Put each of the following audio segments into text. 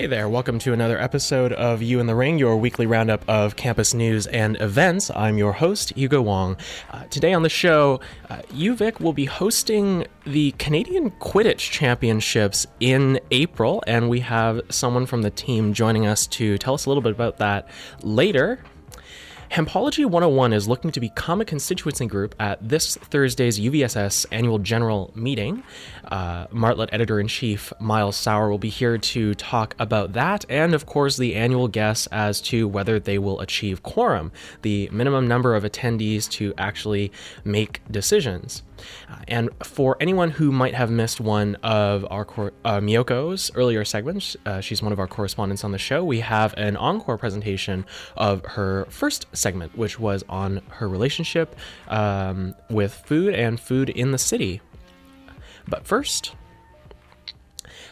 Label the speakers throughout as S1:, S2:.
S1: Hey there, welcome to another episode of You in the Ring, your weekly roundup of campus news and events. I'm your host, Hugo Wong. Uh, today on the show, uh, UVic will be hosting the Canadian Quidditch Championships in April, and we have someone from the team joining us to tell us a little bit about that later. Hempology 101 is looking to become a constituency group at this Thursday's UVSS annual general meeting. Uh, Martlet editor in chief Miles Sauer will be here to talk about that and, of course, the annual guess as to whether they will achieve quorum, the minimum number of attendees to actually make decisions. Uh, and for anyone who might have missed one of our cor- uh, Miyoko's earlier segments, uh, she's one of our correspondents on the show. We have an encore presentation of her first segment, which was on her relationship um, with food and food in the city. But first,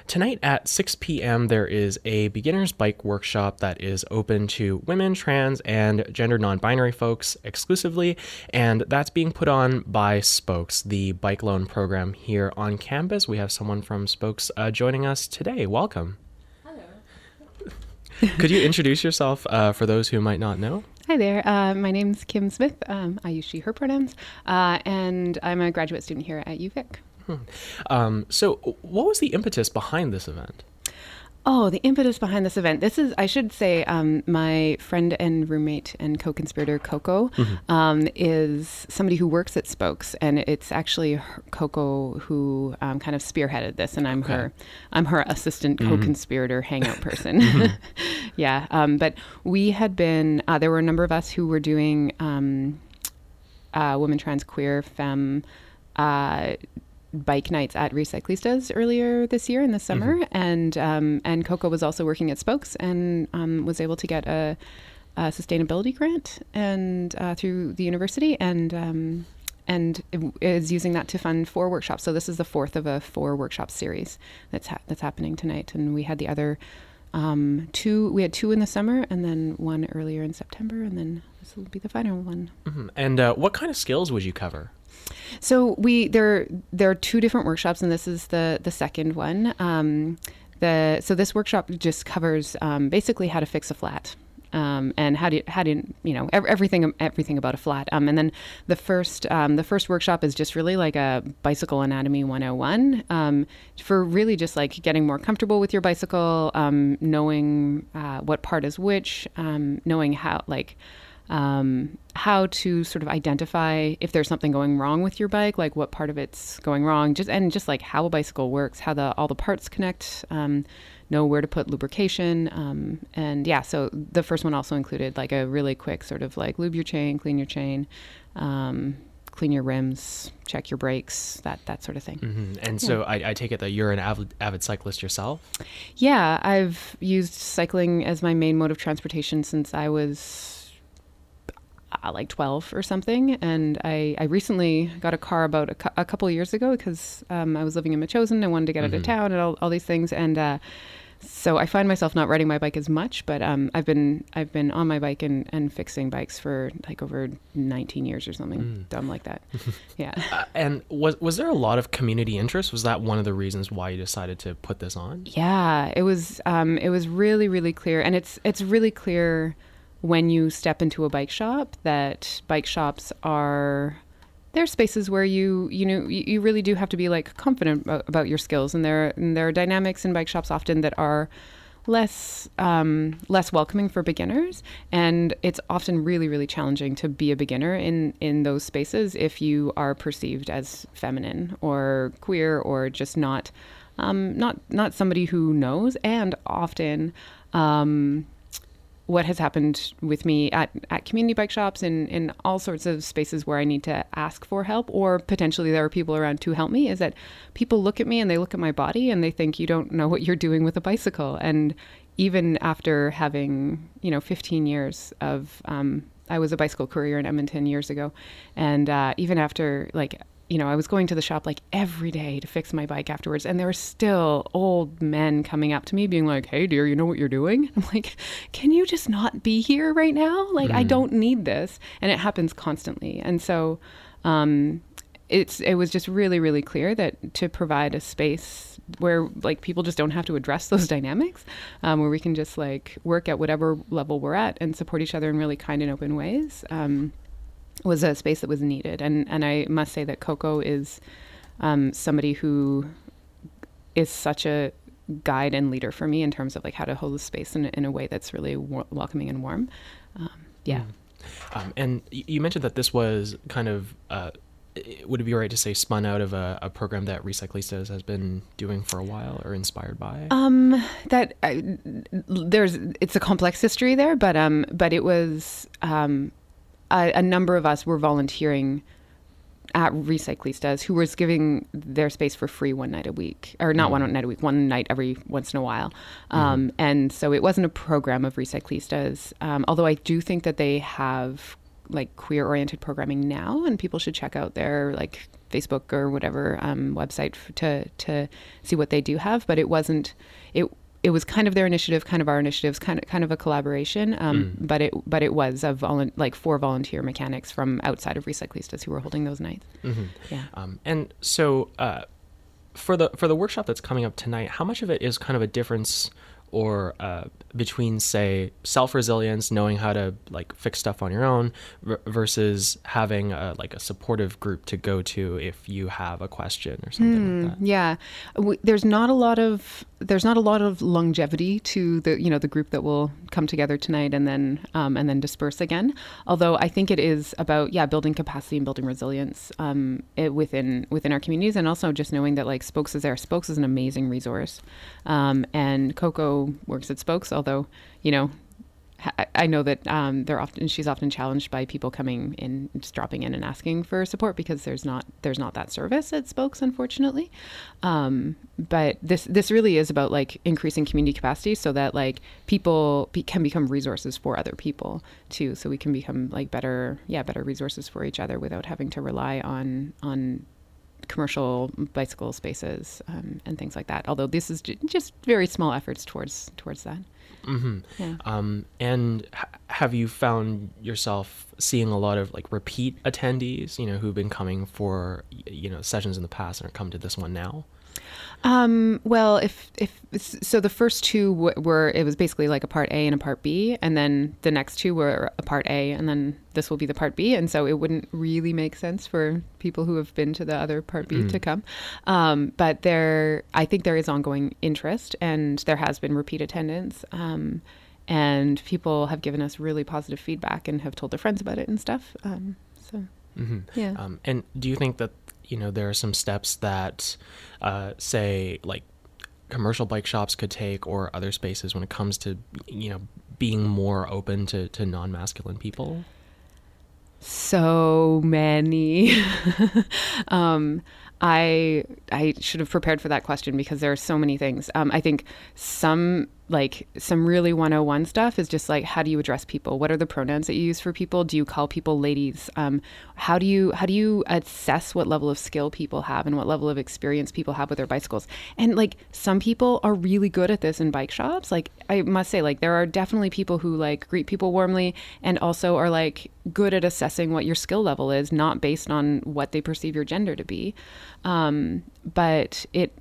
S1: Tonight at 6 p.m., there is a beginner's bike workshop that is open to women, trans, and gender non binary folks exclusively, and that's being put on by Spokes, the bike loan program here on campus. We have someone from Spokes uh, joining us today. Welcome. Hello. Could you introduce yourself uh, for those who might not know?
S2: Hi there. Uh, my name's Kim Smith. Um, I use she, her pronouns, uh, and I'm a graduate student here at UVic.
S1: Hmm. Um, so, what was the impetus behind this event?
S2: Oh, the impetus behind this event. This is, I should say, um, my friend and roommate and co conspirator, Coco, mm-hmm. um, is somebody who works at Spokes. And it's actually her, Coco who um, kind of spearheaded this. And I'm okay. her I'm her assistant co conspirator mm-hmm. hangout person. Mm-hmm. yeah. Um, but we had been, uh, there were a number of us who were doing um, uh, women, trans, queer, femme. Uh, bike nights at Recyclistas earlier this year in the summer, mm-hmm. and um, and Coco was also working at Spokes and um, was able to get a, a sustainability grant and uh, through the university and. Um, and is using that to fund four workshops. So this is the fourth of a four workshop series that's ha- that's happening tonight. And we had the other um, two. We had two in the summer, and then one earlier in September, and then this will be the final one.
S1: Mm-hmm. And uh, what kind of skills would you cover?
S2: So we there there are two different workshops, and this is the the second one. Um, the so this workshop just covers um, basically how to fix a flat. Um, and how do you, how do you, you know everything everything about a flat um, and then the first um, the first workshop is just really like a bicycle anatomy 101 um, for really just like getting more comfortable with your bicycle um, knowing uh, what part is which um, knowing how like um, how to sort of identify if there's something going wrong with your bike, like what part of it's going wrong, just and just like how a bicycle works, how the all the parts connect, um, know where to put lubrication, um, and yeah. So the first one also included like a really quick sort of like lube your chain, clean your chain. Um, clean your rims, check your brakes, that that sort of thing.
S1: Mm-hmm. And yeah. so I, I, take it that you're an avid, avid cyclist yourself.
S2: Yeah, I've used cycling as my main mode of transportation since I was uh, like 12 or something. And I, I recently got a car about a, cu- a couple years ago because um, I was living in Metchosin and wanted to get mm-hmm. out of mm-hmm. town and all, all these things. And uh, so I find myself not riding my bike as much, but um, I've been I've been on my bike and, and fixing bikes for like over 19 years or something mm. dumb like that. yeah.
S1: Uh, and was was there a lot of community interest? Was that one of the reasons why you decided to put this on?
S2: Yeah, it was. Um, it was really really clear, and it's it's really clear when you step into a bike shop that bike shops are there are spaces where you you know you really do have to be like confident about your skills. And there and there are dynamics in bike shops often that are less um, less welcoming for beginners. And it's often really really challenging to be a beginner in in those spaces if you are perceived as feminine or queer or just not um, not not somebody who knows. And often um, what has happened with me at, at community bike shops and in all sorts of spaces where I need to ask for help, or potentially there are people around to help me, is that people look at me and they look at my body and they think you don't know what you're doing with a bicycle. And even after having, you know, 15 years of, um, I was a bicycle courier in Edmonton years ago, and uh, even after like you know, I was going to the shop like every day to fix my bike afterwards, and there were still old men coming up to me being like, "Hey, dear, you know what you're doing?" I'm like, "Can you just not be here right now? Like, mm. I don't need this." And it happens constantly, and so um, it's it was just really really clear that to provide a space where like people just don't have to address those dynamics, um, where we can just like work at whatever level we're at and support each other in really kind and open ways. Um, was a space that was needed, and and I must say that Coco is um, somebody who is such a guide and leader for me in terms of like how to hold the space in, in a way that's really welcoming and warm. Um, yeah.
S1: Mm. Um, and you mentioned that this was kind of, uh, would it be right to say spun out of a, a, program that Recyclistas has been doing for a while or inspired by?
S2: Um, that uh, there's, it's a complex history there, but, um, but it was, um, a, a number of us were volunteering at Recyclistas who was giving their space for free one night a week, or not mm. one night a week, one night every once in a while. Um, mm. And so it wasn't a program of Recyclistas, um, although I do think that they have like queer oriented programming now, and people should check out their like Facebook or whatever um, website to to see what they do have. But it wasn't it it was kind of their initiative, kind of our initiatives, kind of kind of a collaboration. Um, mm. But it but it was of volu- like four volunteer mechanics from outside of Recyclistas who were holding those nights.
S1: Mm-hmm. Yeah. Um, and so uh, for the for the workshop that's coming up tonight, how much of it is kind of a difference or uh, between say self-resilience knowing how to like fix stuff on your own r- versus having a, like a supportive group to go to if you have a question or something mm, like hmm, that.
S2: yeah. We, there's not a lot of there's not a lot of longevity to the you know the group that will come together tonight and then um, and then disperse again. Although i think it is about yeah building capacity and building resilience um, it, within within our communities and also just knowing that like spokes is there. Spokes is an amazing resource. Um, and coco works at Spokes, although, you know, I know that um, they're often she's often challenged by people coming in, just dropping in and asking for support because there's not there's not that service at Spokes, unfortunately. Um, but this this really is about like increasing community capacity so that like people be, can become resources for other people too. So we can become like better yeah better resources for each other without having to rely on on commercial bicycle spaces um, and things like that. Although this is just very small efforts towards towards that.
S1: Mm-hmm. Yeah. Um, and h- have you found yourself seeing a lot of like repeat attendees, you know, who've been coming for you know sessions in the past and are come to this one now?
S2: Um, well, if if so, the first two w- were it was basically like a part A and a part B, and then the next two were a part A, and then this will be the part B, and so it wouldn't really make sense for people who have been to the other part B mm. to come. Um, but there, I think there is ongoing interest, and there has been repeat attendance. Um, and people have given us really positive feedback and have told their friends about it and stuff. Um, so, mm-hmm. yeah.
S1: Um, and do you think that you know there are some steps that uh, say like commercial bike shops could take or other spaces when it comes to you know being more open to, to non-masculine people
S2: so many um, I I should have prepared for that question because there are so many things. Um, I think some like some really 101 stuff is just like how do you address people? What are the pronouns that you use for people? Do you call people ladies? Um, how do you how do you assess what level of skill people have and what level of experience people have with their bicycles? And like some people are really good at this in bike shops. Like i must say like there are definitely people who like greet people warmly and also are like good at assessing what your skill level is not based on what they perceive your gender to be. Um, but it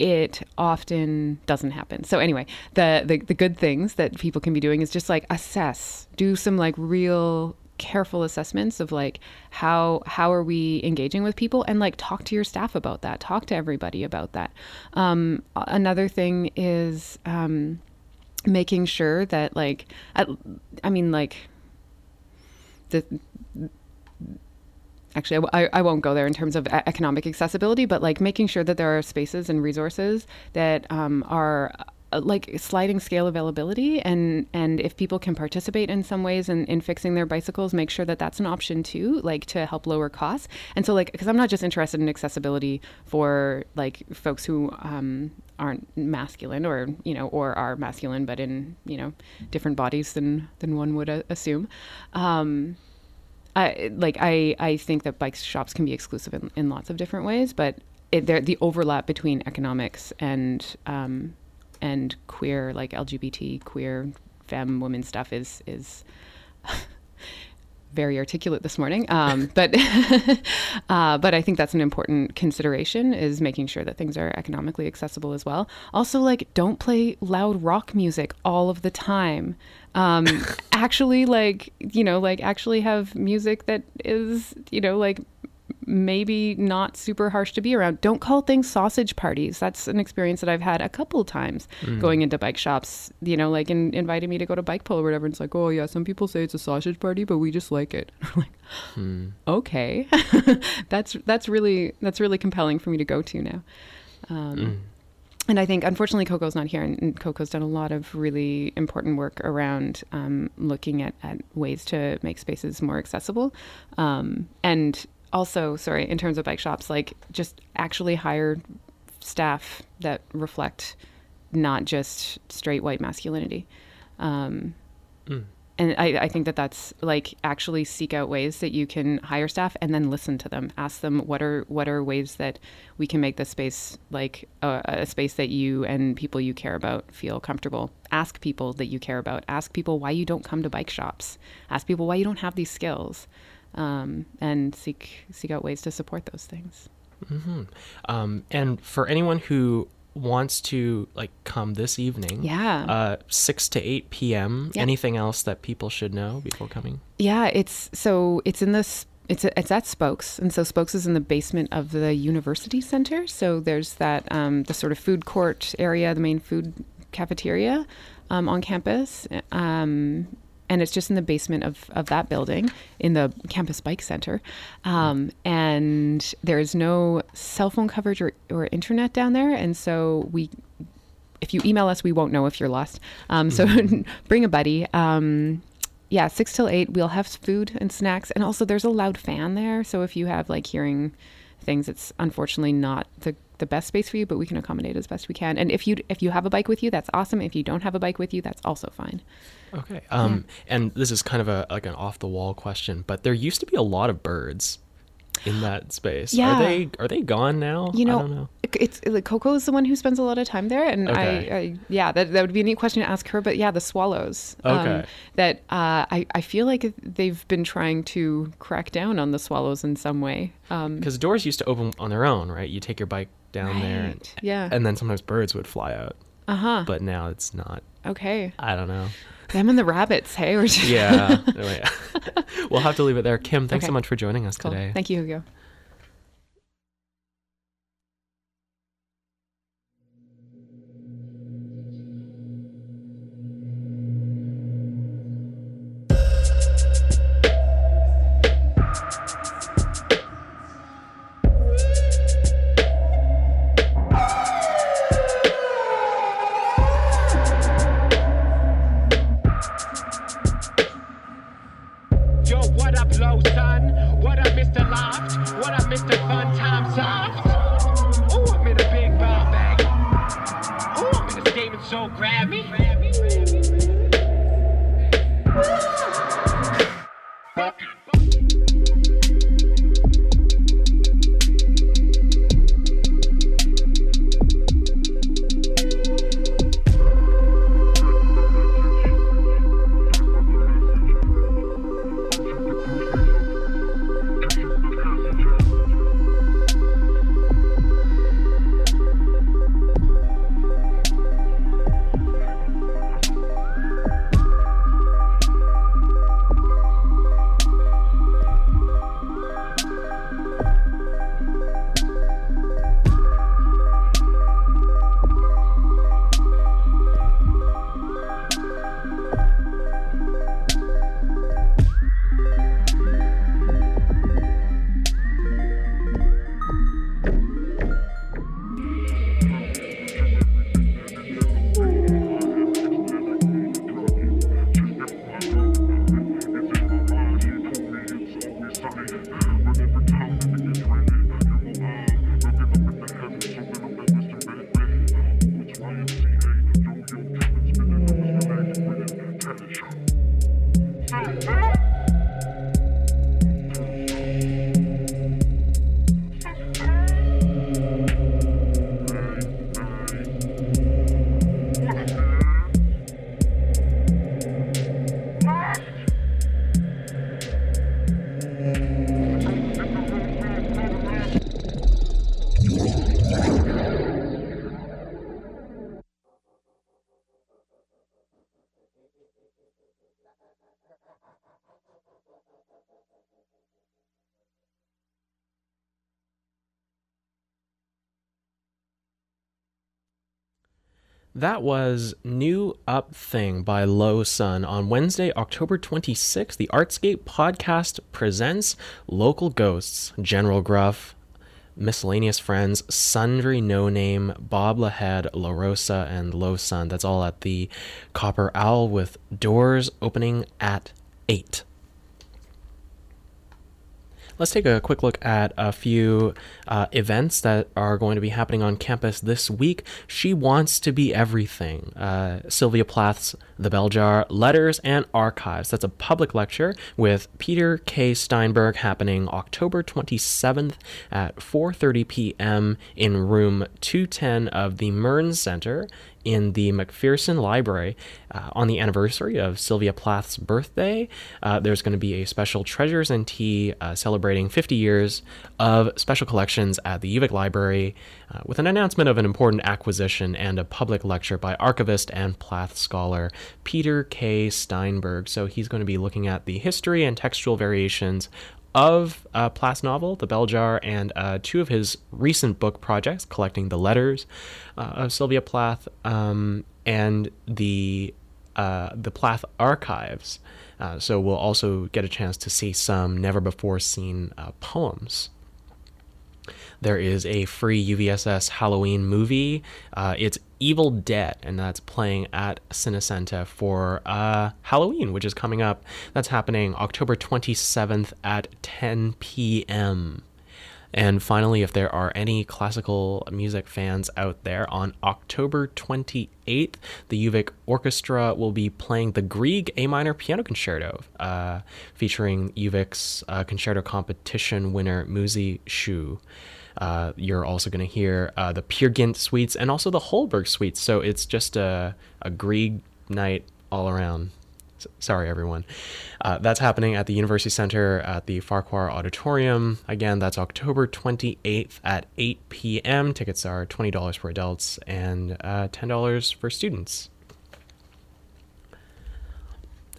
S2: it often doesn't happen. So anyway, the, the the good things that people can be doing is just like assess, do some like real careful assessments of like how how are we engaging with people and like talk to your staff about that talk to everybody about that um, another thing is um, making sure that like I, I mean like the actually I, I won't go there in terms of economic accessibility but like making sure that there are spaces and resources that um, are uh, like sliding scale availability and and if people can participate in some ways in, in fixing their bicycles make sure that that's an option too like to help lower costs. And so like because i'm not just interested in accessibility for like folks who um, aren't masculine or you know or are masculine but in you know different bodies than than one would assume. Um, I like I I think that bike shops can be exclusive in, in lots of different ways, but it, the overlap between economics and um, and queer like LGBT queer femme women stuff is is very articulate this morning. Um, but uh, but I think that's an important consideration is making sure that things are economically accessible as well. Also, like don't play loud rock music all of the time. Um, actually, like you know, like actually have music that is you know like maybe not super harsh to be around. Don't call things sausage parties. That's an experience that I've had a couple times mm. going into bike shops, you know, like in, inviting me to go to bike polo or whatever. And it's like, oh, yeah, some people say it's a sausage party, but we just like it. I'm like, mm. okay. that's, that's really, that's really compelling for me to go to now. Um, mm. And I think, unfortunately, Coco's not here, and, Coco's done a lot of really important work around um, looking at, at ways to make spaces more accessible. Um, and also, sorry, in terms of bike shops, like just actually hire staff that reflect not just straight white masculinity. Um, mm. And I, I, think that that's like actually seek out ways that you can hire staff and then listen to them. Ask them what are what are ways that we can make this space like a, a space that you and people you care about feel comfortable. Ask people that you care about. Ask people why you don't come to bike shops. Ask people why you don't have these skills um, and seek seek out ways to support those things.
S1: Mm-hmm. Um, and for anyone who wants to like come this evening,
S2: yeah,
S1: uh, six to eight p.m. Yep. Anything else that people should know before coming?
S2: Yeah, it's so it's in this. It's, it's at Spokes, and so Spokes is in the basement of the University Center. So there's that um, the sort of food court area, the main food cafeteria um, on campus. Um, and it's just in the basement of, of that building in the campus bike center. Um, and there is no cell phone coverage or, or internet down there. And so we, if you email us, we won't know if you're lost. Um, so mm-hmm. bring a buddy. Um, yeah, six till eight, we'll have food and snacks. And also, there's a loud fan there. So if you have like hearing things, it's unfortunately not the the best space for you, but we can accommodate as best we can. And if you if you have a bike with you, that's awesome. If you don't have a bike with you, that's also fine.
S1: Okay. Um, yeah. and this is kind of a like an off the wall question, but there used to be a lot of birds in that space. Yeah. Are they are they gone now?
S2: You know, know. it's like Coco is the one who spends a lot of time there, and okay. I, I, yeah, that, that would be a neat question to ask her. But yeah, the swallows.
S1: Um, okay. Um,
S2: that uh, I I feel like they've been trying to crack down on the swallows in some way.
S1: Because um, doors used to open on their own, right? You take your bike down right. there, and,
S2: yeah,
S1: and then sometimes birds would fly out.
S2: Uh huh.
S1: But now it's not.
S2: Okay.
S1: I don't know.
S2: Them and the rabbits, hey?
S1: yeah. we'll have to leave it there. Kim, thanks okay. so much for joining us
S2: cool.
S1: today.
S2: Thank you, Hugo.
S1: That was New Up Thing by Low Sun. On Wednesday, October 26th, the Artscape podcast presents Local Ghosts, General Gruff, Miscellaneous Friends, Sundry No Name, Bob Lahead, La Rosa, and Low Sun. That's all at the Copper Owl with doors opening at 8. Let's take a quick look at a few uh, events that are going to be happening on campus this week. She Wants to Be Everything. Uh, Sylvia Plath's The Bell Jar, Letters and Archives. That's a public lecture with Peter K. Steinberg happening October 27th at 4.30 p.m. in room 210 of the Mearns Center in the McPherson Library uh, on the anniversary of Sylvia Plath's birthday. Uh, there's going to be a special Treasures and Tea uh, celebrating 50 years of special collections at the UVic Library uh, with an announcement of an important acquisition and a public lecture by archivist and Plath scholar Peter K. Steinberg. So he's going to be looking at the history and textual variations of uh, Plath's novel, The Bell Jar, and uh, two of his recent book projects, collecting the letters uh, of Sylvia Plath um, and the uh, the Plath archives. Uh, so we'll also get a chance to see some never before seen poems there is a free UVSS Halloween movie. Uh, it's Evil Dead, and that's playing at Cinecenta for uh, Halloween, which is coming up. That's happening October 27th at 10 p.m. And finally, if there are any classical music fans out there, on October 28th, the UVic Orchestra will be playing the Grieg A minor piano concerto, uh, featuring UVic's uh, concerto competition winner Muzi Shu. Uh, you're also going to hear uh, the Peer Gynt suites and also the Holberg suites. So it's just a, a Grieg night all around. Sorry, everyone. Uh, that's happening at the University Center at the Farquhar Auditorium. Again, that's October 28th at 8 p.m. Tickets are $20 for adults and uh, $10 for students.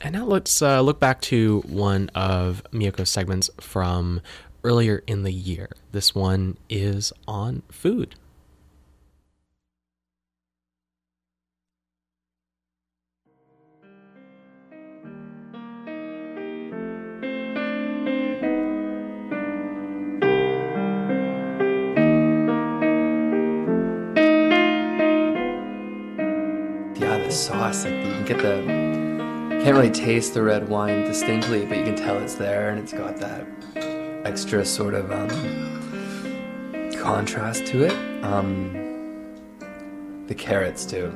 S1: And now let's uh, look back to one of Miyoko's segments from earlier in the year. This one is on food.
S3: Yeah, the sauce, like you can get the can't really taste the red wine distinctly, but you can tell it's there and it's got that extra sort of um, contrast to it. Um, the carrots too.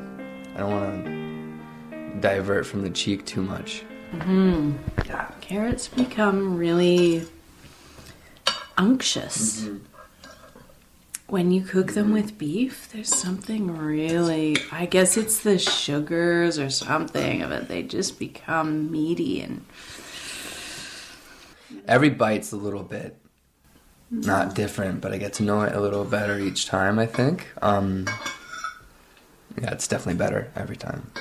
S3: I don't want to divert from the cheek too much.
S4: Mm-hmm.
S3: Yeah.
S4: Carrots become really unctuous.
S3: Mm-hmm.
S4: When you cook them with beef, there's something really, I guess it's the sugars or something of it. They just become meaty and
S3: Every bite's a little bit not different, but I get to know it a little better each time. I think. Um, yeah, it's definitely better every time.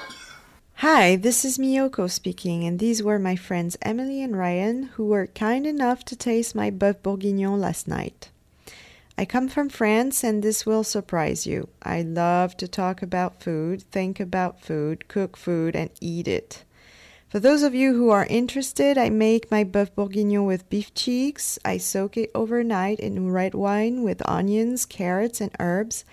S5: Hi, this is Miyoko speaking, and these were my friends Emily and Ryan who were kind enough to taste my bœuf bourguignon last night. I come from France, and this will surprise you. I love to talk about food, think about food, cook food, and eat it. For those of you who are interested, I make my bœuf bourguignon with beef cheeks. I soak it overnight in red wine with onions, carrots, and herbs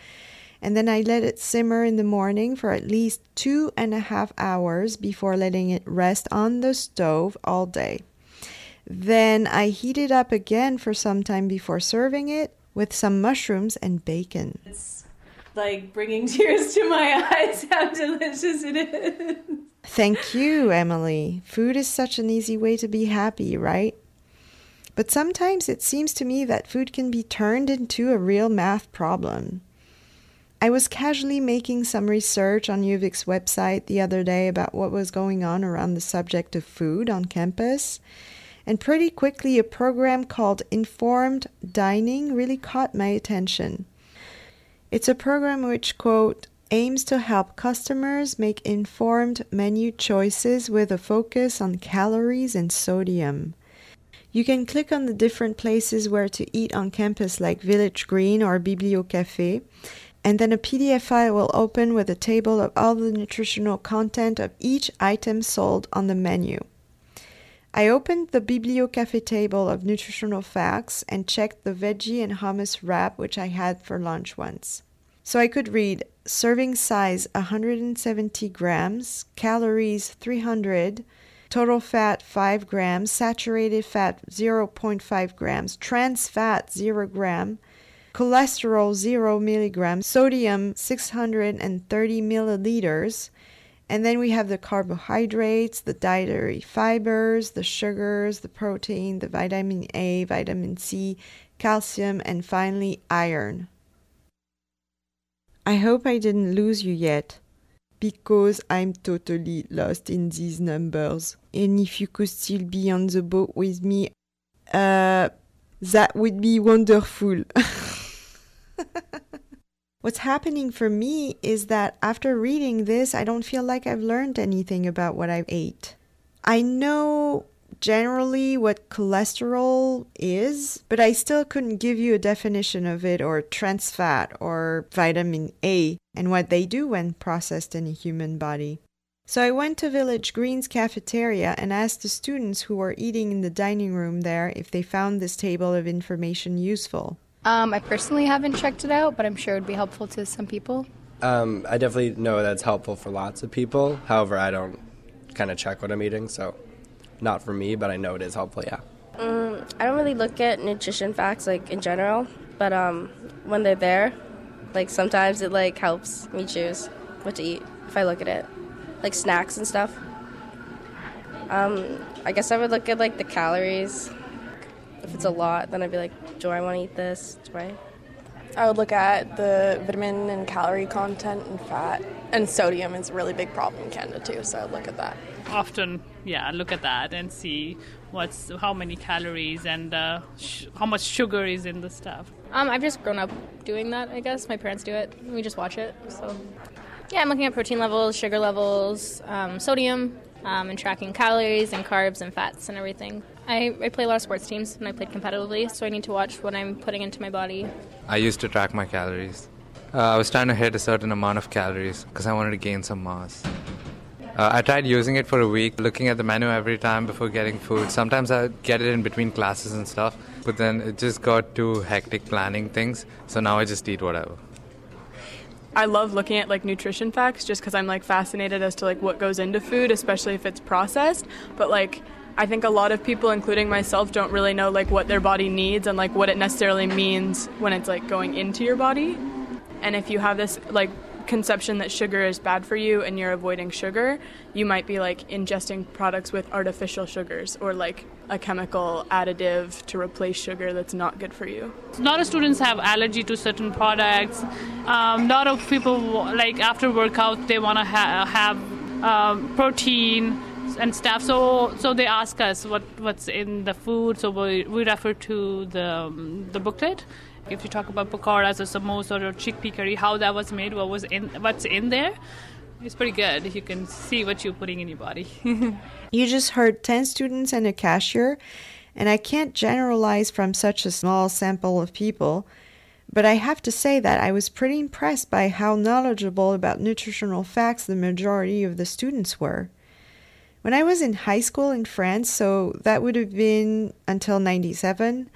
S5: and then I let it simmer in the morning for at least two and a half hours before letting it rest on the stove all day. Then I heat it up again for some time before serving it with some mushrooms and bacon.
S4: it's like bringing tears to my eyes how delicious it is.
S5: Thank you, Emily. Food is such an easy way to be happy, right? But sometimes it seems to me that food can be turned into a real math problem. I was casually making some research on UVic's website the other day about what was going on around the subject of food on campus, and pretty quickly a program called Informed Dining really caught my attention. It's a program which, quote, aims to help customers make informed menu choices with a focus on calories and sodium. You can click on the different places where to eat on campus, like Village Green or Biblio Cafe, and then a PDF file will open with a table of all the nutritional content of each item sold on the menu. I opened the Bibliocafe table of nutritional facts and checked the veggie and hummus wrap which I had for lunch once. So I could read serving size 170 grams, calories 300, total fat 5 grams, saturated fat 0.5 grams, trans fat 0 gram, cholesterol 0 milligrams, sodium 630 milliliters, and then we have the carbohydrates, the dietary fibers, the sugars, the protein, the vitamin A, vitamin C, calcium, and finally iron. I hope I didn't lose you yet, because I'm totally lost in these numbers. And if you could still be on the boat with me, uh, that would be wonderful. What's happening for me is that after reading this, I don't feel like I've learned anything about what I ate. I know generally what cholesterol is, but I still couldn't give you a definition of it or trans fat or vitamin A and what they do when processed in a human body. So I went to Village Green's cafeteria and asked the students who were eating in the dining room there if they found this table of information useful.
S6: Um, I personally haven't checked it out, but I'm sure it would be helpful to some people.
S7: Um, I definitely know that's helpful for lots of people. However, I don't kind of check what I'm eating, so not for me, but I know it is helpful. Yeah.
S8: Um, I don't really look at nutrition facts like in general, but um, when they're there, like sometimes it like helps me choose what to eat if I look at it, like snacks and stuff. Um, I guess I would look at like the calories. If it's a lot, then I'd be like, do I want to eat this? Do I?
S9: I would look at the vitamin and calorie content and fat. And sodium is a really big problem in Canada too, so look at that.
S10: Often, yeah, look at that and see what's how many calories and uh, sh- how much sugar is in the stuff.
S6: Um, I've just grown up doing that, I guess. My parents do it. We just watch it. So, yeah, I'm looking at protein levels, sugar levels, um, sodium, um, and tracking calories and carbs and fats and everything. I, I play a lot of sports teams and I played competitively, so I need to watch what I'm putting into my body.
S11: I used to track my calories. Uh, I was trying to hit a certain amount of calories because I wanted to gain some mass. Uh, I tried using it for a week, looking at the menu every time before getting food. Sometimes I'd get it in between classes and stuff, but then it just got too hectic planning things, so now I just eat whatever.
S9: I love looking at like nutrition facts just because I'm like fascinated as to like what goes into food, especially if it's processed. But like I think a lot of people, including myself, don't really know like what their body needs and like what it necessarily means when it's like going into your body. And if you have this like conception that sugar is bad for you and you're avoiding sugar, you might be like ingesting products with artificial sugars or like a chemical additive to replace sugar that's not good for you.
S10: A lot of students have allergy to certain products. Um, a lot of people like after workout they want to ha- have um, protein and stuff. So so they ask us what what's in the food. So we, we refer to the um, the booklet. If you talk about pakoras or samosa or chickpea curry, how that was made, what was in what's in there, it's pretty good. You can see what you're putting in your body.
S5: you just heard 10 students and a cashier, and I can't generalize from such a small sample of people. But I have to say that I was pretty impressed by how knowledgeable about nutritional facts the majority of the students were. When I was in high school in France, so that would have been until 97,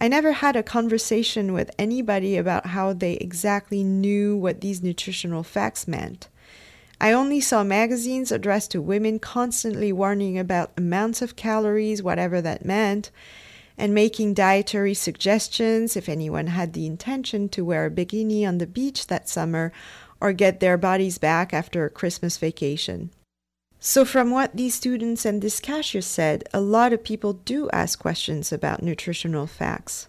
S5: I never had a conversation with anybody about how they exactly knew what these nutritional facts meant. I only saw magazines addressed to women constantly warning about amounts of calories, whatever that meant, and making dietary suggestions if anyone had the intention to wear a bikini on the beach that summer or get their bodies back after a Christmas vacation. So, from what these students and this cashier said, a lot of people do ask questions about nutritional facts.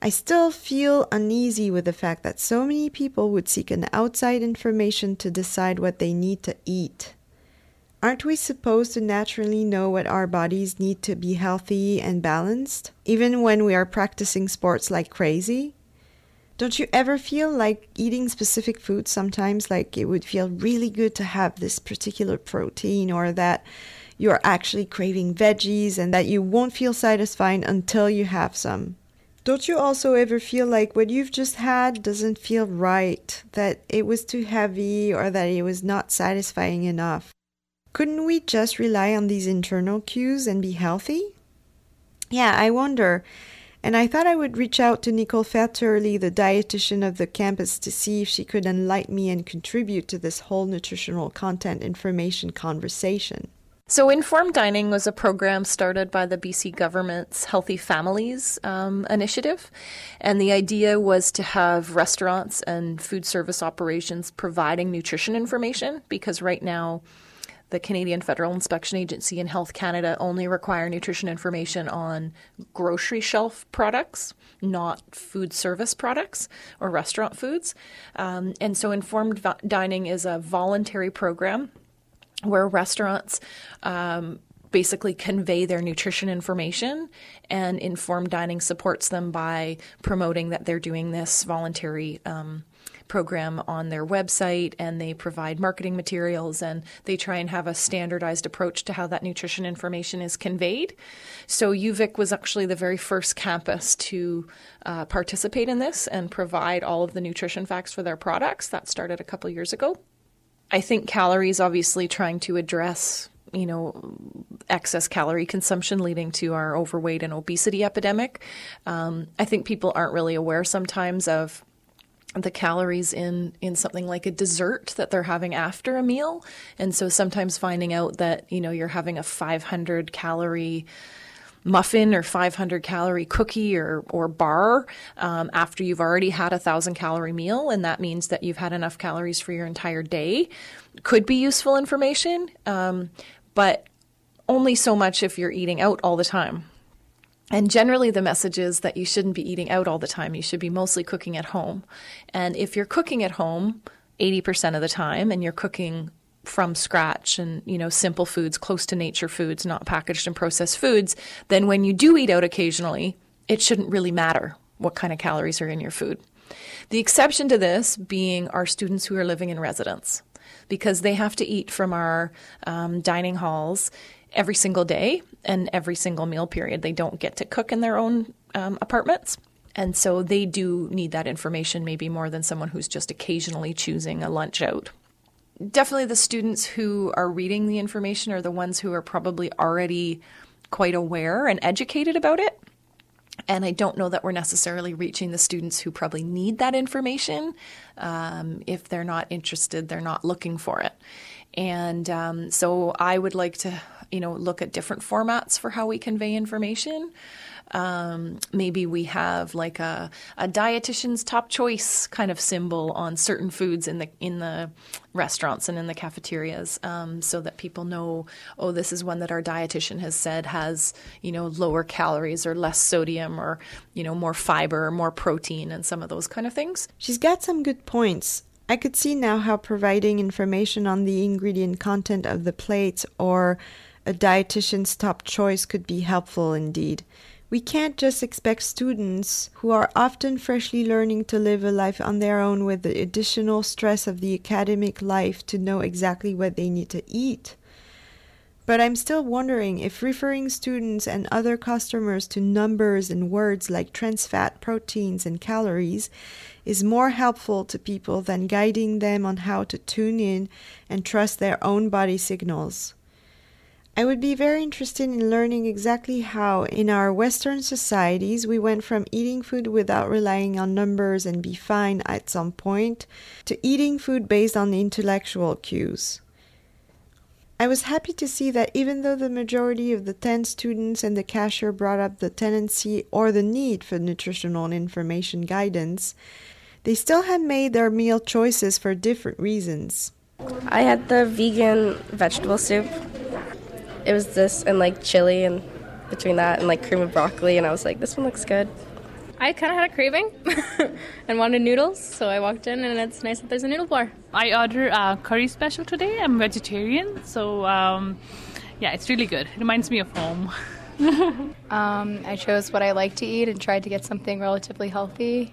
S5: I still feel uneasy with the fact that so many people would seek an outside information to decide what they need to eat. Aren't we supposed to naturally know what our bodies need to be healthy and balanced, even when we are practicing sports like crazy? Don't you ever feel like eating specific foods sometimes like it would feel really good to have this particular protein or that you're actually craving veggies and that you won't feel satisfied until you have some? Don't you also ever feel like what you've just had doesn't feel right, that it was too heavy or that it was not satisfying enough? Couldn't we just rely on these internal cues and be healthy? Yeah, I wonder. And I thought I would reach out to Nicole Fairturley, the dietitian of the campus, to see if she could enlighten me and contribute to this whole nutritional content information conversation.
S12: So, Informed Dining was a program started by the BC government's Healthy Families um, initiative. And the idea was to have restaurants and food service operations providing nutrition information because right now, the Canadian Federal Inspection Agency and Health Canada only require nutrition information on grocery shelf products, not food service products or restaurant foods. Um, and so, Informed Dining is a voluntary program where restaurants um, basically convey their nutrition information, and informed dining supports them by promoting that they're doing this voluntary um, program on their website and they provide marketing materials and they try and have a standardized approach to how that nutrition information is conveyed. So, UVic was actually the very first campus to uh, participate in this and provide all of the nutrition facts for their products. That started a couple years ago. I think calories obviously trying to address you know excess calorie consumption leading to our overweight and obesity epidemic. Um, I think people aren't really aware sometimes of the calories in in something like a dessert that they're having after a meal, and so sometimes finding out that you know you're having a 500 calorie muffin or 500 calorie cookie or, or bar um, after you've already had a 1,000 calorie meal, and that means that you've had enough calories for your entire day. Could be useful information, um, but only so much if you're eating out all the time. And generally, the message is that you shouldn't be eating out all the time. You should be mostly cooking at home. And if you're cooking at home 80% of the time and you're cooking from scratch and you know simple foods close to nature foods not packaged and processed foods then when you do eat out occasionally it shouldn't really matter what kind of calories are in your food the exception to this being our students who are living in residence because they have to eat from our um, dining halls every single day and every single meal period they don't get to cook in their own um, apartments and so they do need that information maybe more than someone who's just occasionally choosing a lunch out definitely the students who are reading the information are the ones who are probably already quite aware and educated about it. And I don't know that we're necessarily reaching the students who probably need that information. Um, if they're not interested, they're not looking for it. And um, so I would like to, you know, look at different formats for how we convey information. Um, maybe we have like a, a dietitian's top choice kind of symbol on certain foods in the in the restaurants and in the cafeterias, um, so that people know, oh, this is one that our dietitian has said has you know lower calories or less sodium or you know more fiber or more protein and some of those kind of things.
S5: She's got some good points. I could see now how providing information on the ingredient content of the plate or a dietitian's top choice could be helpful indeed. We can't just expect students who are often freshly learning to live a life on their own with the additional stress of the academic life to know exactly what they need to eat. But I'm still wondering if referring students and other customers to numbers and words like trans fat, proteins, and calories is more helpful to people than guiding them on how to tune in and trust their own body signals. I would be very interested in learning exactly how, in our Western societies, we went from eating food without relying on numbers and be fine at some point to eating food based on intellectual cues. I was happy to see that even though the majority of the 10 students and the cashier brought up the tendency or the need for nutritional information guidance, they still had made their meal choices for different reasons.
S8: I had the vegan vegetable soup it was this and like chili and between that and like cream of broccoli, and I was like, this one looks good.
S6: I kind of had a craving and wanted noodles, so I walked in, and it's nice that there's a noodle bar.
S10: I ordered a curry special today. I'm vegetarian, so um, yeah, it's really good. It reminds me of home.
S13: um, I chose what I like to eat and tried to get something relatively healthy.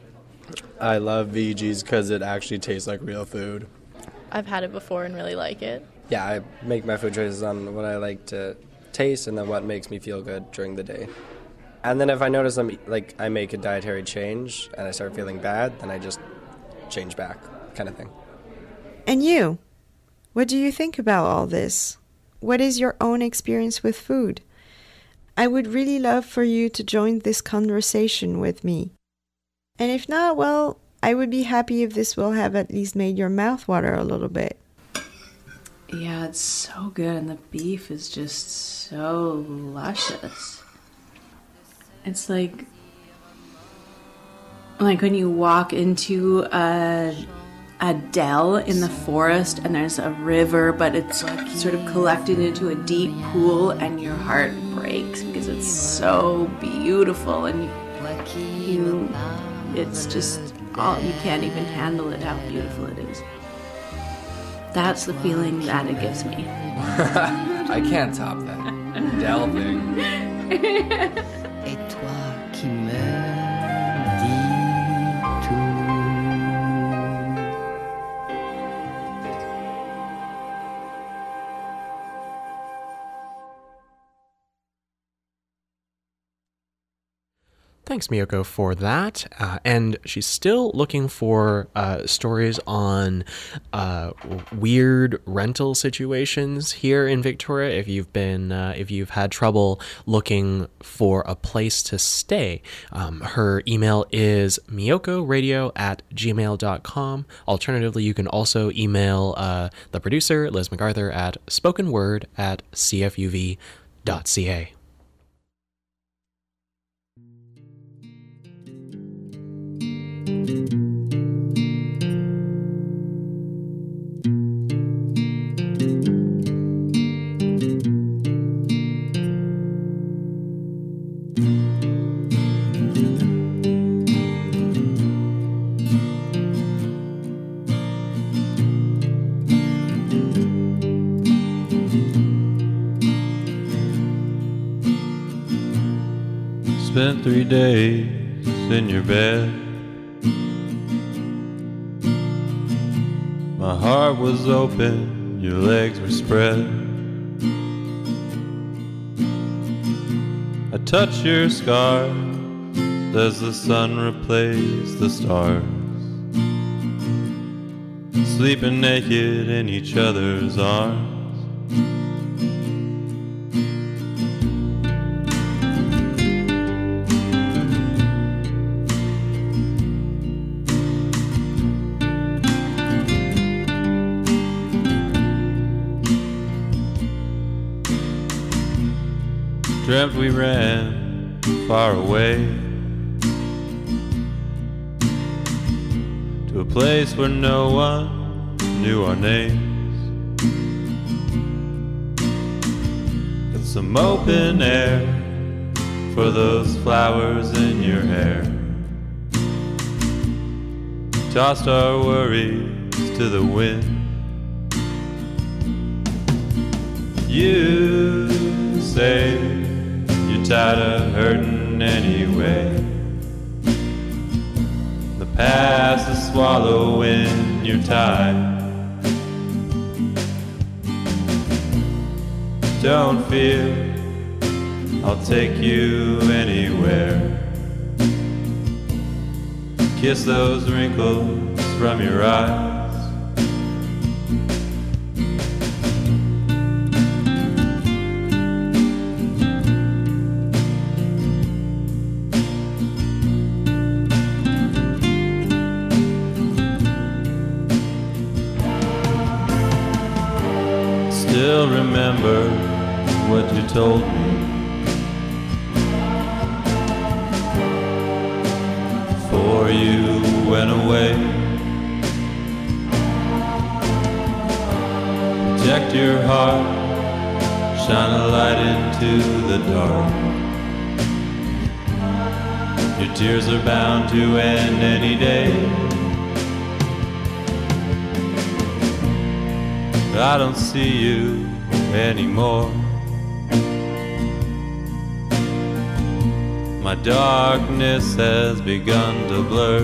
S7: I love VG's because it actually tastes like real food.
S14: I've had it before and really like it
S7: yeah, I make my food choices on what I like to taste and then what makes me feel good during the day. And then if I notice I'm like I make a dietary change and I start feeling bad, then I just change back, kind of thing.
S5: And you? What do you think about all this? What is your own experience with food? I would really love for you to join this conversation with me. And if not, well, I would be happy if this will have at least made your mouth water a little bit.
S4: Yeah, it's so good, and the beef is just so luscious. It's like like when you walk into a a dell in the forest and there's a river but it's sort of collected into a deep pool and your heart breaks because it's so beautiful and you, you it's just all you can't even handle it how beautiful it is that's the feeling that it gives me
S3: I can't top that. Dell
S1: Thanks, Miyoko, for that. Uh, and she's still looking for uh, stories on uh, weird rental situations here in Victoria. If you've been, uh, if you've had trouble looking for a place to stay, um, her email is miyokoradio at gmail.com. Alternatively, you can also email uh, the producer, Liz MacArthur, at spokenword at cfuv.ca.
S15: Spent three days in your bed. My heart was open, your legs were spread. I touch your scars as the sun replaced the stars. Sleeping naked in each other's arms. Place where no one knew our names. And some open air for those flowers in your hair. Tossed our worries to the wind. You say you're tired of hurting anyway. The past is swallowing your time. Don't fear, I'll take you anywhere. Kiss those wrinkles from your eyes. Still remember what you told me. Before you went away. Protect your heart, shine a light into the dark. Your tears are bound to end any day. I don't see you anymore. My darkness has begun to blur.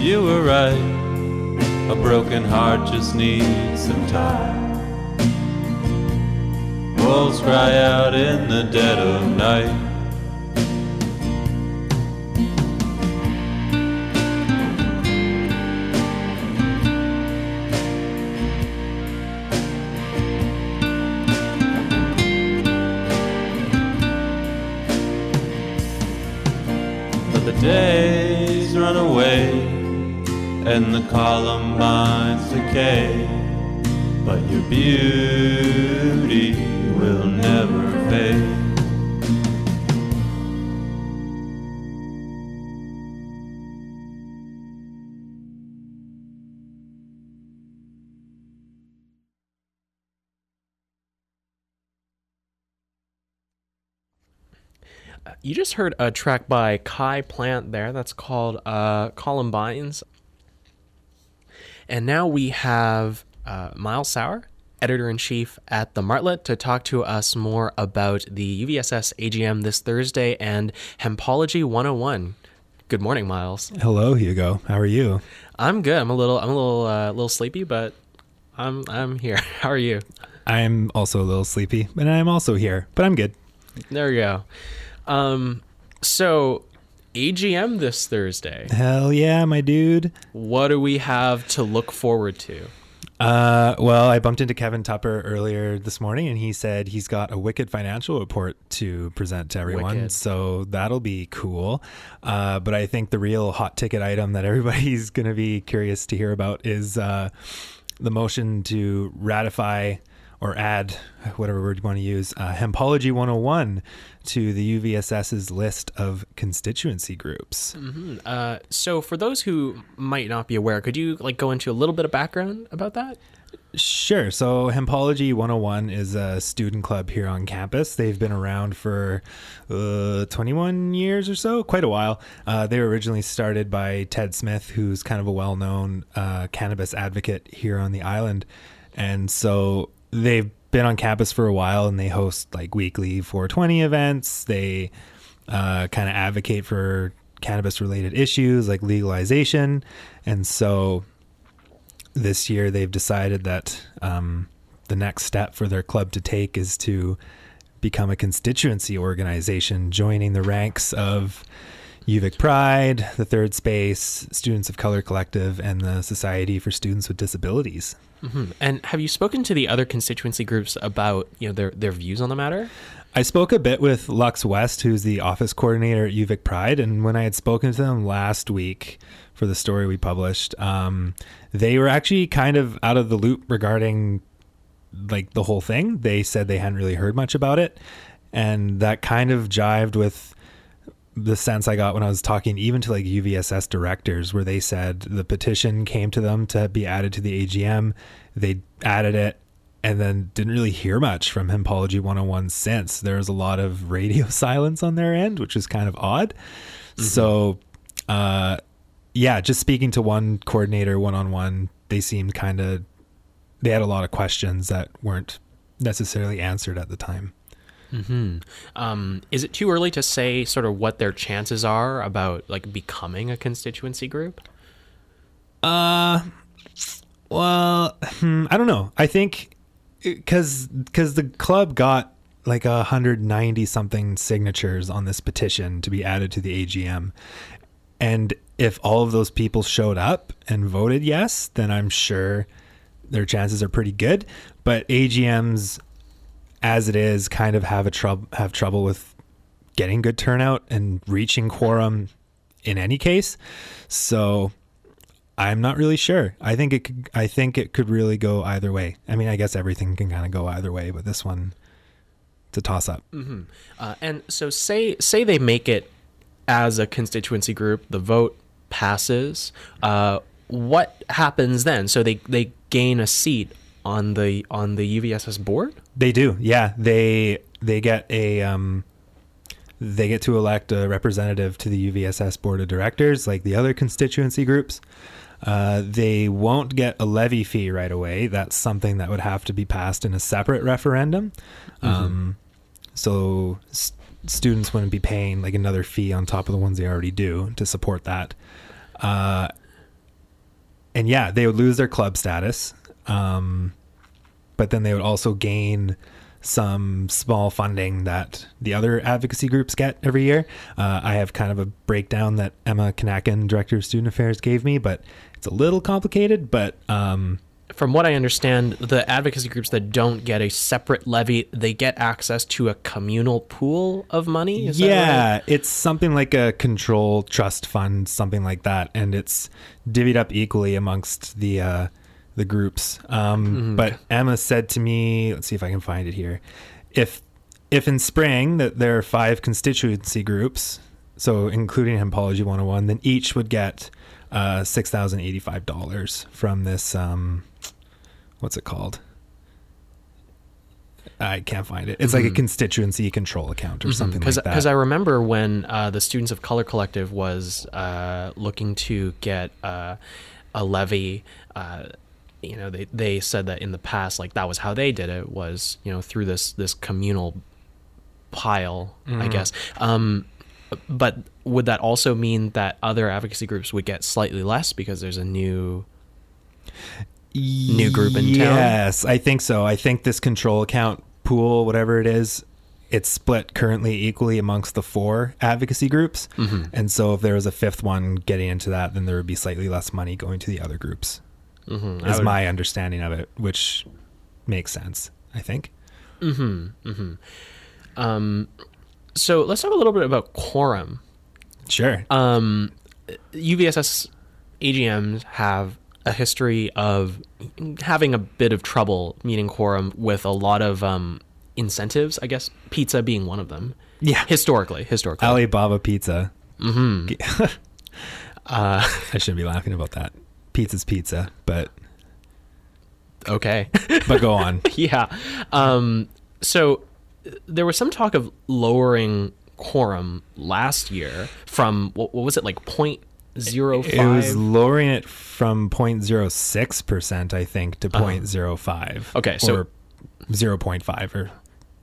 S15: You were right, a broken heart just needs some time. wolves cry out in the dead of night. And the columbines decay. But your beauty will never fade.
S1: You just heard a track by Kai Plant there that's called uh, Columbines. And now we have uh, Miles Sauer, editor in chief at the Martlet, to talk to us more about the UVSS AGM this Thursday and Hempology 101. Good morning, Miles.
S16: Hello, Hugo. How are you?
S1: I'm good. I'm a little I'm a little uh, little sleepy, but I'm I'm here. How are you?
S16: I'm also a little sleepy, and I'm also here, but I'm good.
S1: There we go. Um, so AGM this Thursday.
S16: Hell yeah, my dude.
S1: What do we have to look forward to?
S16: Uh, well, I bumped into Kevin Tupper earlier this morning, and he said he's got a wicked financial report to present to everyone.
S1: Wicked.
S16: So that'll be cool. Uh, but I think the real hot ticket item that everybody's going to be curious to hear about is uh, the motion to ratify or add whatever word you want to use uh, Hempology 101 to the UVSS's list of constituency groups.
S1: hmm Uh, so for those who might not be aware, could you like go into a little bit of background about that?
S16: Sure. So, Hempology 101 is a student club here on campus. They've been around for uh, 21 years or so, quite a while. Uh, they were originally started by Ted Smith, who's kind of a well known uh, cannabis advocate here on the island. And so, they've been on campus for a while and they host like weekly 420 events. They uh, kind of advocate for cannabis related issues like legalization. And so, this year they've decided that um, the next step for their club to take is to become a constituency organization, joining the ranks of UVic Pride, the Third Space, Students of Color Collective, and the Society for Students with Disabilities.
S1: hmm And have you spoken to the other constituency groups about you know their their views on the matter?
S16: I spoke a bit with Lux West, who's the office coordinator at UVic Pride, and when I had spoken to them last week for the story we published, um, they were actually kind of out of the loop regarding like the whole thing. They said they hadn't really heard much about it, and that kind of jived with the sense I got when I was talking even to like UVSS directors, where they said the petition came to them to be added to the AGM. They added it and then didn't really hear much from Hempology 101 since. There was a lot of radio silence on their end, which is kind of odd. So, uh, yeah, just speaking to one coordinator one on one, they seemed kind of, they had a lot of questions that weren't necessarily answered at the time.
S1: Hmm Um, is it too early to say sort of what their chances are about like becoming a constituency group?
S16: Uh, well, hmm, I don't know. I think because because the club got like a hundred ninety something signatures on this petition to be added to the AGM, and if all of those people showed up and voted yes, then I'm sure their chances are pretty good. But AGMs, as it is, kind of have a trouble have trouble with getting good turnout and reaching quorum in any case. So I'm not really sure. I think it could, I think it could really go either way. I mean, I guess everything can kind of go either way, but this one it's a toss up.
S1: hmm Uh, and so say say they make it as a constituency group, the vote passes. Uh, what happens then? So they they gain a seat on the on the UVSS board.
S16: They do. Yeah, they they get a um they get to elect a representative to the UVSS board of directors like the other constituency groups. Uh, they won't get a levy fee right away. That's something that would have to be passed in a separate referendum. Um, so s- students wouldn't be paying like another fee on top of the ones they already do to support that. Uh, and yeah, they would lose their club status. Um, but then they would also gain some small funding that the other advocacy groups get every year. Uh, I have kind of a breakdown that Emma Kanakin, Director of Student Affairs, gave me, but it's a little complicated. But um,
S1: From what I understand, the advocacy groups that don't get a separate levy, they get access to a communal pool of money. Is that
S16: yeah,
S1: right?
S16: it's something like a control trust fund, something like that, and it's divvied up equally amongst the uh, the groups. Um,
S1: Mhm.
S16: But Emma said to me, let's see if I can find it here. If if in spring that there are five constituency groups, so including Hempology 101, then each would get uh, six thousand eighty five dollars from this. Um, what's it called? I can't find it. It's like a
S1: Mhm.
S16: constituency control account or something like that.
S1: Because I remember when uh, the Students of Color Collective was uh, looking to get uh, a levy. You know, they, they said that in the past, like that was how they did it was you know through this this communal pile, I
S16: Mhm.
S1: guess. Um, but would that also mean that other advocacy groups would get slightly less because there's a new new group in town?
S16: Yes, I think so. I think this control account pool, whatever it is, it's split currently equally amongst the four advocacy groups.
S1: Mhm.
S16: And so if there was a fifth one getting into that, then there would be slightly less money going to the other groups.
S1: Mhm.
S16: Is
S1: would-
S16: my understanding of it, which makes sense, I think.
S1: Mm-hmm. Mm-hmm. Um, so let's talk a little bit about quorum.
S16: Sure.
S1: Um, UVSS AGMs have a history of having a bit of trouble meeting quorum with a lot of um, incentives. I guess pizza being one of them.
S16: Yeah.
S1: Historically, historically.
S16: Alibaba Pizza.
S1: Mm-hmm. uh,
S16: I shouldn't be laughing about that. Pizza's pizza, but
S1: okay.
S16: but go on.
S1: yeah. Um, so there was some talk of lowering quorum last year from what, what was it like point zero
S16: It was lowering it from point zero six percent, I think, to 0.05.
S1: Uh-huh. Okay, so-
S16: or 0.5 or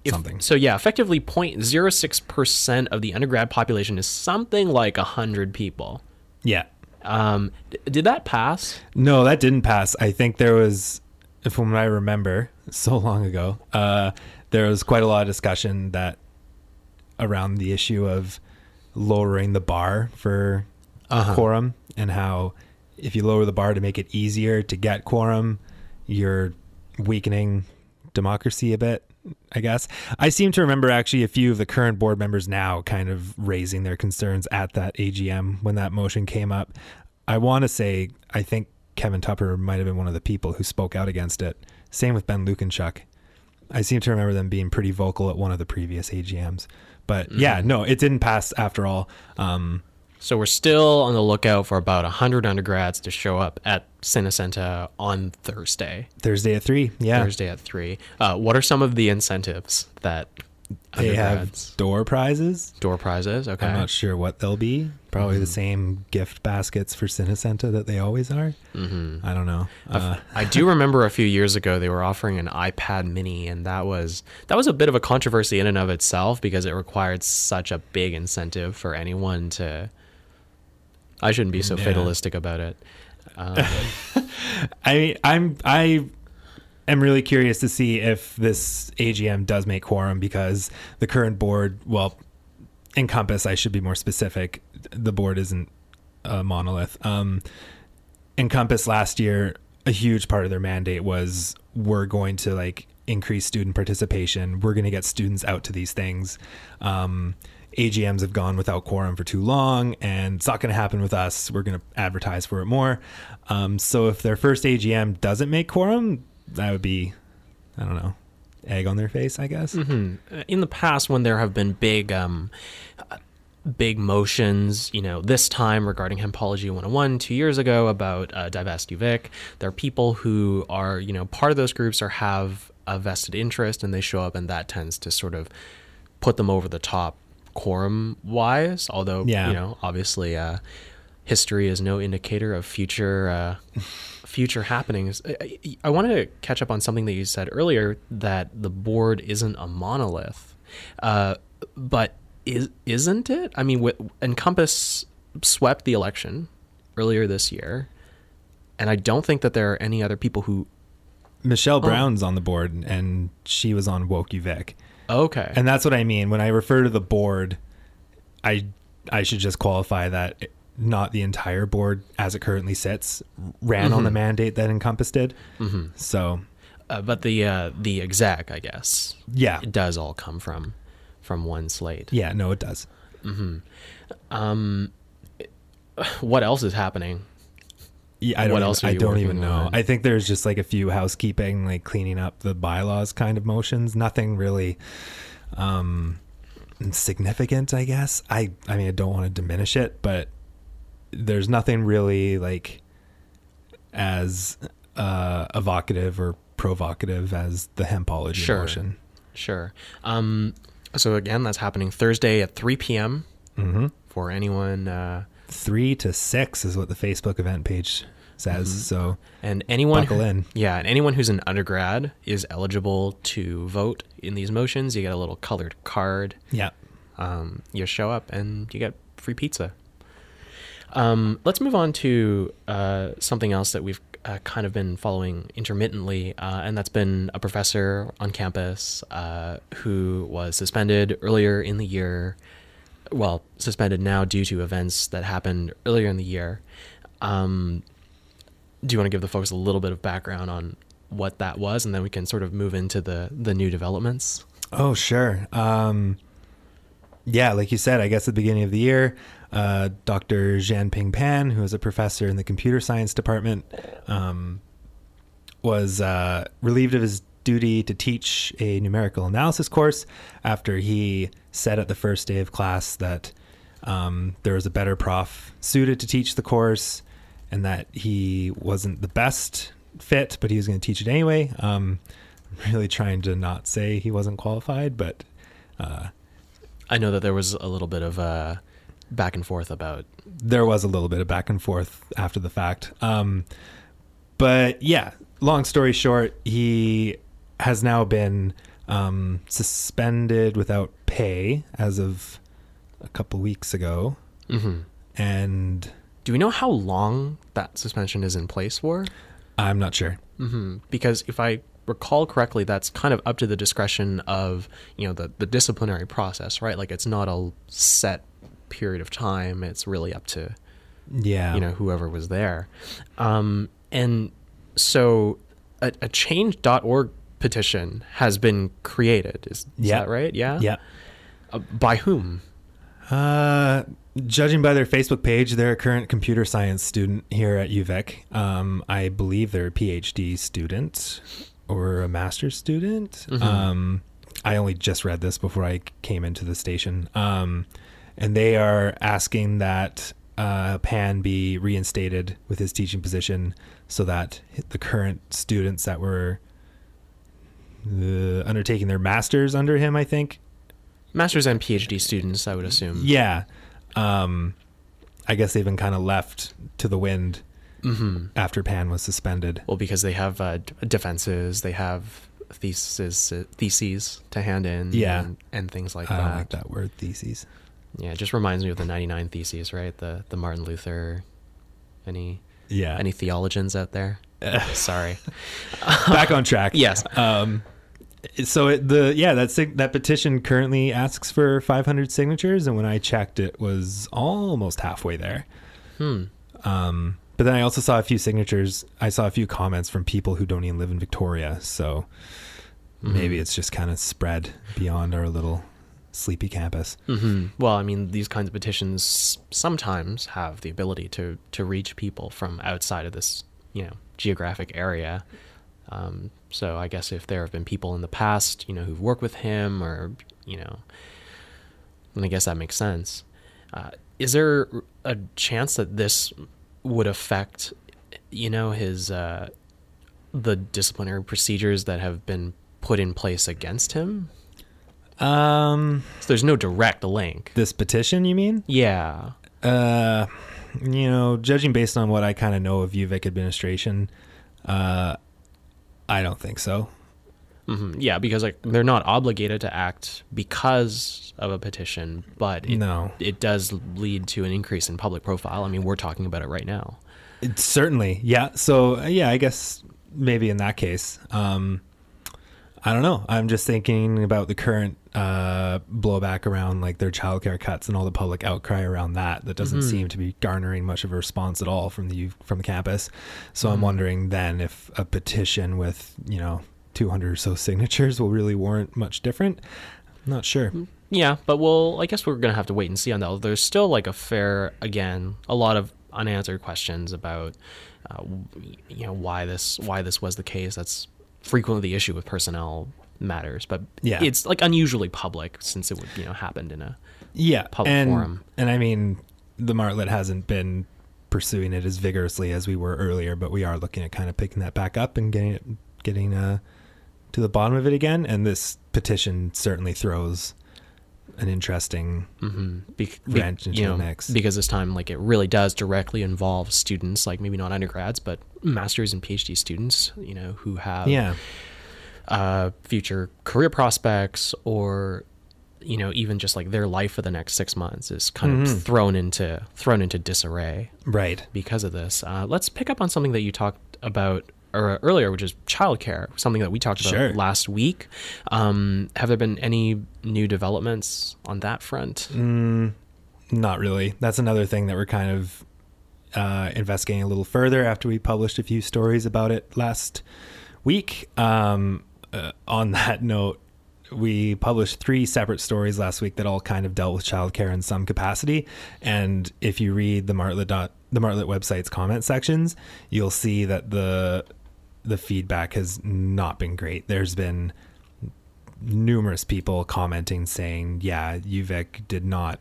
S1: If-
S16: something.
S1: So yeah, effectively 0.06 percent of the undergrad population is something like hundred people.
S16: Yeah.
S1: Um, d- did that pass?
S16: No, that didn't pass. I think there was, from what I remember, so long ago, uh, there was quite a lot of discussion that around the issue of lowering the bar for
S1: Uh-huh.
S16: quorum and how if you lower the bar to make it easier to get quorum, you're weakening democracy a bit. I guess I seem to remember actually a few of the current board members now kind of raising their concerns at that AGM when that motion came up. I want to say I think Kevin Tupper might have been one of the people who spoke out against it. Same with Ben Lukenchuk. I seem to remember them being pretty vocal at one of the previous AGMs. But yeah,
S1: Mhm.
S16: no, it didn't pass after all. Um,
S1: So we're still on the lookout for about hundred undergrads to show up at Cinecenta on Thursday.
S16: Thursday at three. Yeah.
S1: Thursday at three. Uh, what are some of the incentives that
S16: They have door prizes.
S1: door prizes? Okay.
S16: I'm not sure what they'll be. Probably the
S1: Mhm.
S16: same gift baskets for Cinecenta that they always are.
S1: Mhm.
S16: I don't know. Uh,
S1: I do remember a few years ago they were offering an iPad Mini, and that was that was a bit of a controversy in and of itself because it required such a big incentive for anyone to. I shouldn't be so
S16: Yeah.
S1: fatalistic about it. Um,
S16: I I'm I am really curious to see if this AGM does make quorum because the current board, well, Encompass, I should be more specific. The board isn't a monolith. Um, Encompass last year, a huge part of their mandate was we're going to like increase student participation. We're going to get students out to these things. Um, AGMs have gone without quorum for too long, and it's not going to happen with us. We're going to advertise for it more. Um, so if their first AGM doesn't make quorum, that would be, I don't know, egg on their face, I guess.
S1: mhm. In the past, when there have been big, um, uh, big motions, you know, this time regarding Hempology 101, two years ago about uh, Divest UVic, there are people who are, you know, part of those groups or have a vested interest, and they show up, and that tends to sort of put them over the top quorum wise. Although,
S16: Yeah.
S1: you know, obviously, uh, history is no indicator of future uh, future happenings. I, I, wanted to catch up on something that you said earlier that the board isn't a monolith, uh, but is isn't it? I mean, Encompass swept the election earlier this year, and I don't think that there are any other people who
S16: Michelle
S1: Oh.
S16: Brown's on the board, and she was on Woke UVic.
S1: Okay.
S16: And that's what I mean when I refer to the board. I I should just qualify that not the entire board, as it currently sits, ran on the
S1: Mhm.
S16: mandate that Encompass did.
S1: Mhm.
S16: So
S1: Uh, but the uh, the exec, I guess.
S16: Yeah.
S1: It does all come from from one slate.
S16: yeah, no, it does.
S1: hmm Um, what else is happening?
S16: Yeah, I don't.
S1: what
S16: even,
S1: else
S16: I don't even know.
S1: on?
S16: I think there's just like a few housekeeping, like cleaning up the bylaws kind of motions. Nothing really um, significant, I guess. I I mean, I don't want to diminish it, but there's nothing really like as uh, evocative or provocative as the hempology
S1: Sure.
S16: motion.
S1: Sure. Um, so again, that's happening Thursday at 3 p.m.
S16: Mhm.
S1: for anyone. Uh,
S16: Three to six is what the Facebook event page says.
S1: Mhm.
S16: So
S1: and anyone
S16: buckle in.
S1: Yeah, and anyone who's an undergrad is eligible to vote in these motions. You get a little colored card.
S16: Yeah.
S1: Um, you show up and you get free pizza. Um, let's move on to uh, something else that we've uh, kind of been following intermittently, uh, and that's been a professor on campus uh, who was suspended earlier in the year. Well, suspended now due to events that happened earlier in the year. Um, do you want to give the folks a little bit of background on what that was, and then we can sort of move into the the new developments?
S16: Oh, sure. Um, yeah, like you said, I guess at the beginning of the year, uh, Dr. Jianping Pan, who is a professor in the computer science department, um, was uh, relieved of his duty to teach a numerical analysis course after he said at the first day of class that um, there was a better prof suited to teach the course and that he wasn't the best fit, but he was going to teach it anyway. Um, really trying to not say he wasn't qualified, but uh,
S1: I know that there was a little bit of uh, back and forth about
S16: there was a little bit of back and forth after the fact. Um, but yeah, long story short, he has now been um, suspended without pay as of a couple weeks ago.
S1: Mhm.
S16: And
S1: Do we know how long that suspension is in place for?
S16: I'm not sure.
S1: hmm Because if I recall correctly, that's kind of up to the discretion of you know the the disciplinary process, right? Like it's not a set period of time. It's really up to
S16: Yeah.
S1: you know whoever was there. Um, and so a, a change.org petition has been created. Is, is
S16: Yeah.
S1: that right? Yeah.
S16: Yeah.
S1: Uh, by whom?
S16: Uh, judging by their Facebook page, they're a current computer science student here at UVic. Um, I believe they're a PhD student or a master's student.
S1: Mhm.
S16: Um, I only just read this before I came into the station. Um, and they are asking that uh, Pan be reinstated with his teaching position so that the current students that were uh, undertaking their masters under him, I think,
S1: Masters and PhD students, I would assume.
S16: yeah. Um, I guess they've been kind of left to the wind
S1: Mhm.
S16: after Pan was suspended.
S1: Well, because they have uh, defenses, they have theses uh, theses to hand in,
S16: Yeah.
S1: and, and things like
S16: I
S1: that.
S16: don't like that word, theses.
S1: Yeah, it just reminds me of the 99 Theses, right? The the Martin Luther. Any
S16: Yeah.
S1: any theologians out there? Sorry.
S16: Back on track.
S1: Yes.
S16: Um, so it, the yeah that sig- that petition currently asks for 500 signatures, and when I checked, it was almost halfway there.
S1: Hmm.
S16: Um, but then I also saw a few signatures. I saw a few comments from people who don't even live in Victoria, so maybe
S1: Mhm.
S16: it's just kind of spread beyond our little sleepy campus.
S1: hmm Well, I mean, these kinds of petitions sometimes have the ability to to reach people from outside of this, you know, geographic area. Um, so I guess if there have been people in the past, you know, who've worked with him, or you know, then I guess that makes sense. Uh, is there a chance that this would affect, you know, his uh, the disciplinary procedures that have been put in place against him?
S16: Um,
S1: so there's no direct link.
S16: This petition, you mean?
S1: Yeah.
S16: Uh, you know, judging based on what I kind of know of UVic administration, uh, I don't think so.
S1: hmm Yeah, because like they're not obligated to act because of a petition, but it,
S16: No.
S1: it does lead to an increase in public profile. I mean, we're talking about it right now.
S16: It, certainly, yeah. So uh, yeah, I guess maybe in that case. Um, I don't know. I'm just thinking about the current uh, blowback around like their childcare cuts and all the public outcry around that. That doesn't
S1: Mhm.
S16: seem to be garnering much of a response at all from the from the campus. So I'm
S1: Mhm.
S16: wondering then if a petition with you know 200 or so signatures will really warrant much different. I'm not sure.
S1: Yeah, but we'll. I guess we're gonna have to wait and see on that. There's still like a fair, again, a lot of unanswered questions about, uh, you know, why this why this was the case. That's frequently the issue with personnel matters, but
S16: Yeah.
S1: it's like unusually public since it would you know happened in a
S16: yeah
S1: public
S16: and,
S1: forum.
S16: and i mean the martlet hasn't been pursuing it as vigorously as we were earlier but we are looking at kind of picking that back up and getting it getting uh to the bottom of it again and this petition certainly throws an interesting
S1: Mm-hmm. Be-
S16: wrench into
S1: you know,
S16: the mix
S1: because this time like it really does directly involve students like maybe not undergrads but masters and phd students you know who have
S16: Yeah.
S1: Uh, future career prospects or you know even just like their life for the next six months is kind
S16: Mhm.
S1: of thrown into thrown into disarray
S16: right
S1: because of this uh, let's pick up on something that you talked about or earlier which is childcare something that we talked about
S16: Sure.
S1: last week um, have there been any new developments on that front
S16: Mm, not really. That's another thing that we're kind of uh, investigating a little further after we published a few stories about it last week. Um, uh, on that note, we published three separate stories last week that all kind of dealt with childcare in some capacity. And if you read the Martlet dot, the Martlet website's comment sections, you'll see that the the feedback has not been great. There's been numerous people commenting saying, yeah, UVic did not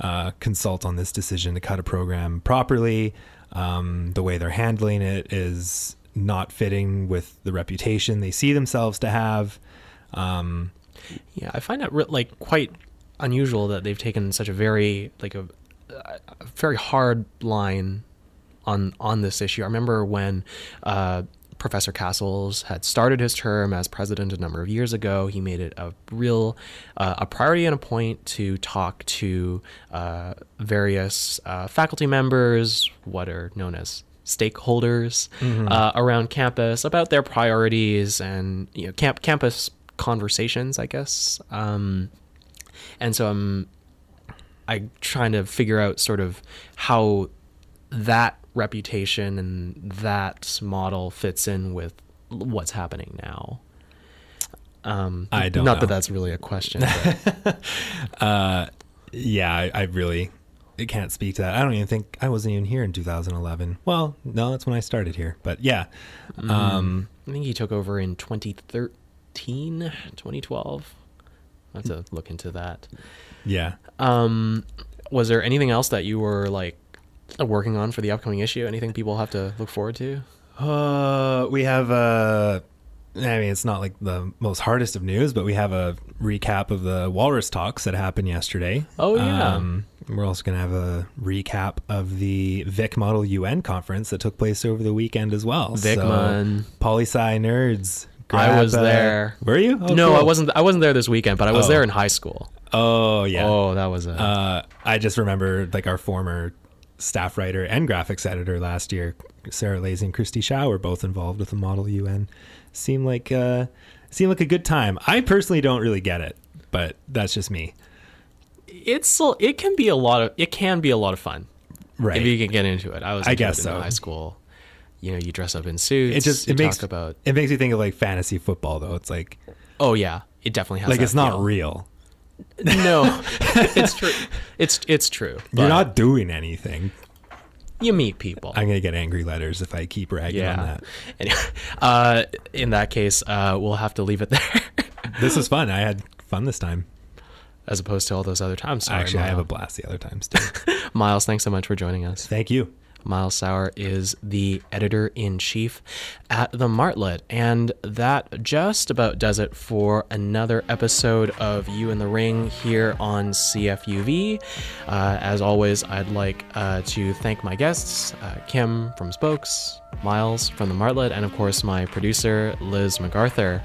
S16: uh, consult on this decision to cut a program properly. Um, the way they're handling it is not fitting with the reputation they see themselves to have. Um,
S1: Yeah, I find re- like quite unusual that they've taken such a very like a, a very hard line on on this issue. I remember when uh, Professor Cassels had started his term as president a number of years ago. He made it a real uh, a priority and a point to talk to uh, various uh, faculty members, what are known as stakeholders
S16: Mhm.
S1: uh, around campus about their priorities and you know camp campus conversations, I guess. Um, and so I'm I trying to figure out sort of how that reputation and that model fits in with what's happening now. Um,
S16: I don't
S1: Not
S16: know.
S1: that that's really a question. but-
S16: uh, yeah, I, I really I can't speak to that. I don't even think I wasn't even here in 2011. Well, no, that's when I started here. But yeah,
S1: Mm,
S16: um,
S1: I think he took over in 2013, 2012. I have to look into that.
S16: Yeah.
S1: Um, was there anything else that you were like working on for the upcoming issue? Anything people have to look forward to?
S16: Uh, we have a. I mean, it's not like the most hardest of news, but we have a recap of the Walrus talks that happened yesterday.
S1: Oh, yeah.
S16: Um, we're also going to have a recap of the Vic Model UN conference that took place over the weekend as well.
S1: VicMun.
S16: So, Poli Sci nerds.
S1: I
S16: grab,
S1: was
S16: uh,
S1: there.
S16: Were you? Oh,
S1: no, I wasn't. I wasn't there this weekend, but I was
S16: Oh.
S1: there in high school.
S16: Oh yeah.
S1: Oh, that was a.
S16: Uh, I just remember like our former staff writer and graphics editor last year, Sarah Lazy and Christy Shaw, were both involved with the Model UN. Seemed like uh, seemed like a good time. I personally don't really get it, but that's just me.
S1: it's it can be a lot of it can be a lot of fun,
S16: Right.
S1: If you can get into it. I was.
S16: I guess so.
S1: high school, you know, you dress up in suits.
S16: It just it makes
S1: talk about.
S16: it makes you think of like fantasy football though. It's like
S1: Oh yeah, it definitely has.
S16: like it's not
S1: feel.
S16: real.
S1: No, it's true. It's it's true.
S16: You're not doing anything.
S1: You meet people.
S16: I'm gonna get angry letters if I keep ragging on that.
S1: Anyway, uh, in that case, uh, we'll have to leave it there.
S16: This was fun. I had fun this time.
S1: As opposed to all those other times. Sorry,
S16: Actually, I have a blast the other times too.
S1: Miles, thanks so much for joining us.
S16: Thank you.
S1: Miles Sauer is the editor in chief at the Martlet. And that just about does it for another episode of You in the Ring here on CFUV. Uh, as always, I'd like uh, to thank my guests uh, Kim from Spokes, Miles from the Martlet, and of course, my producer, Liz MacArthur.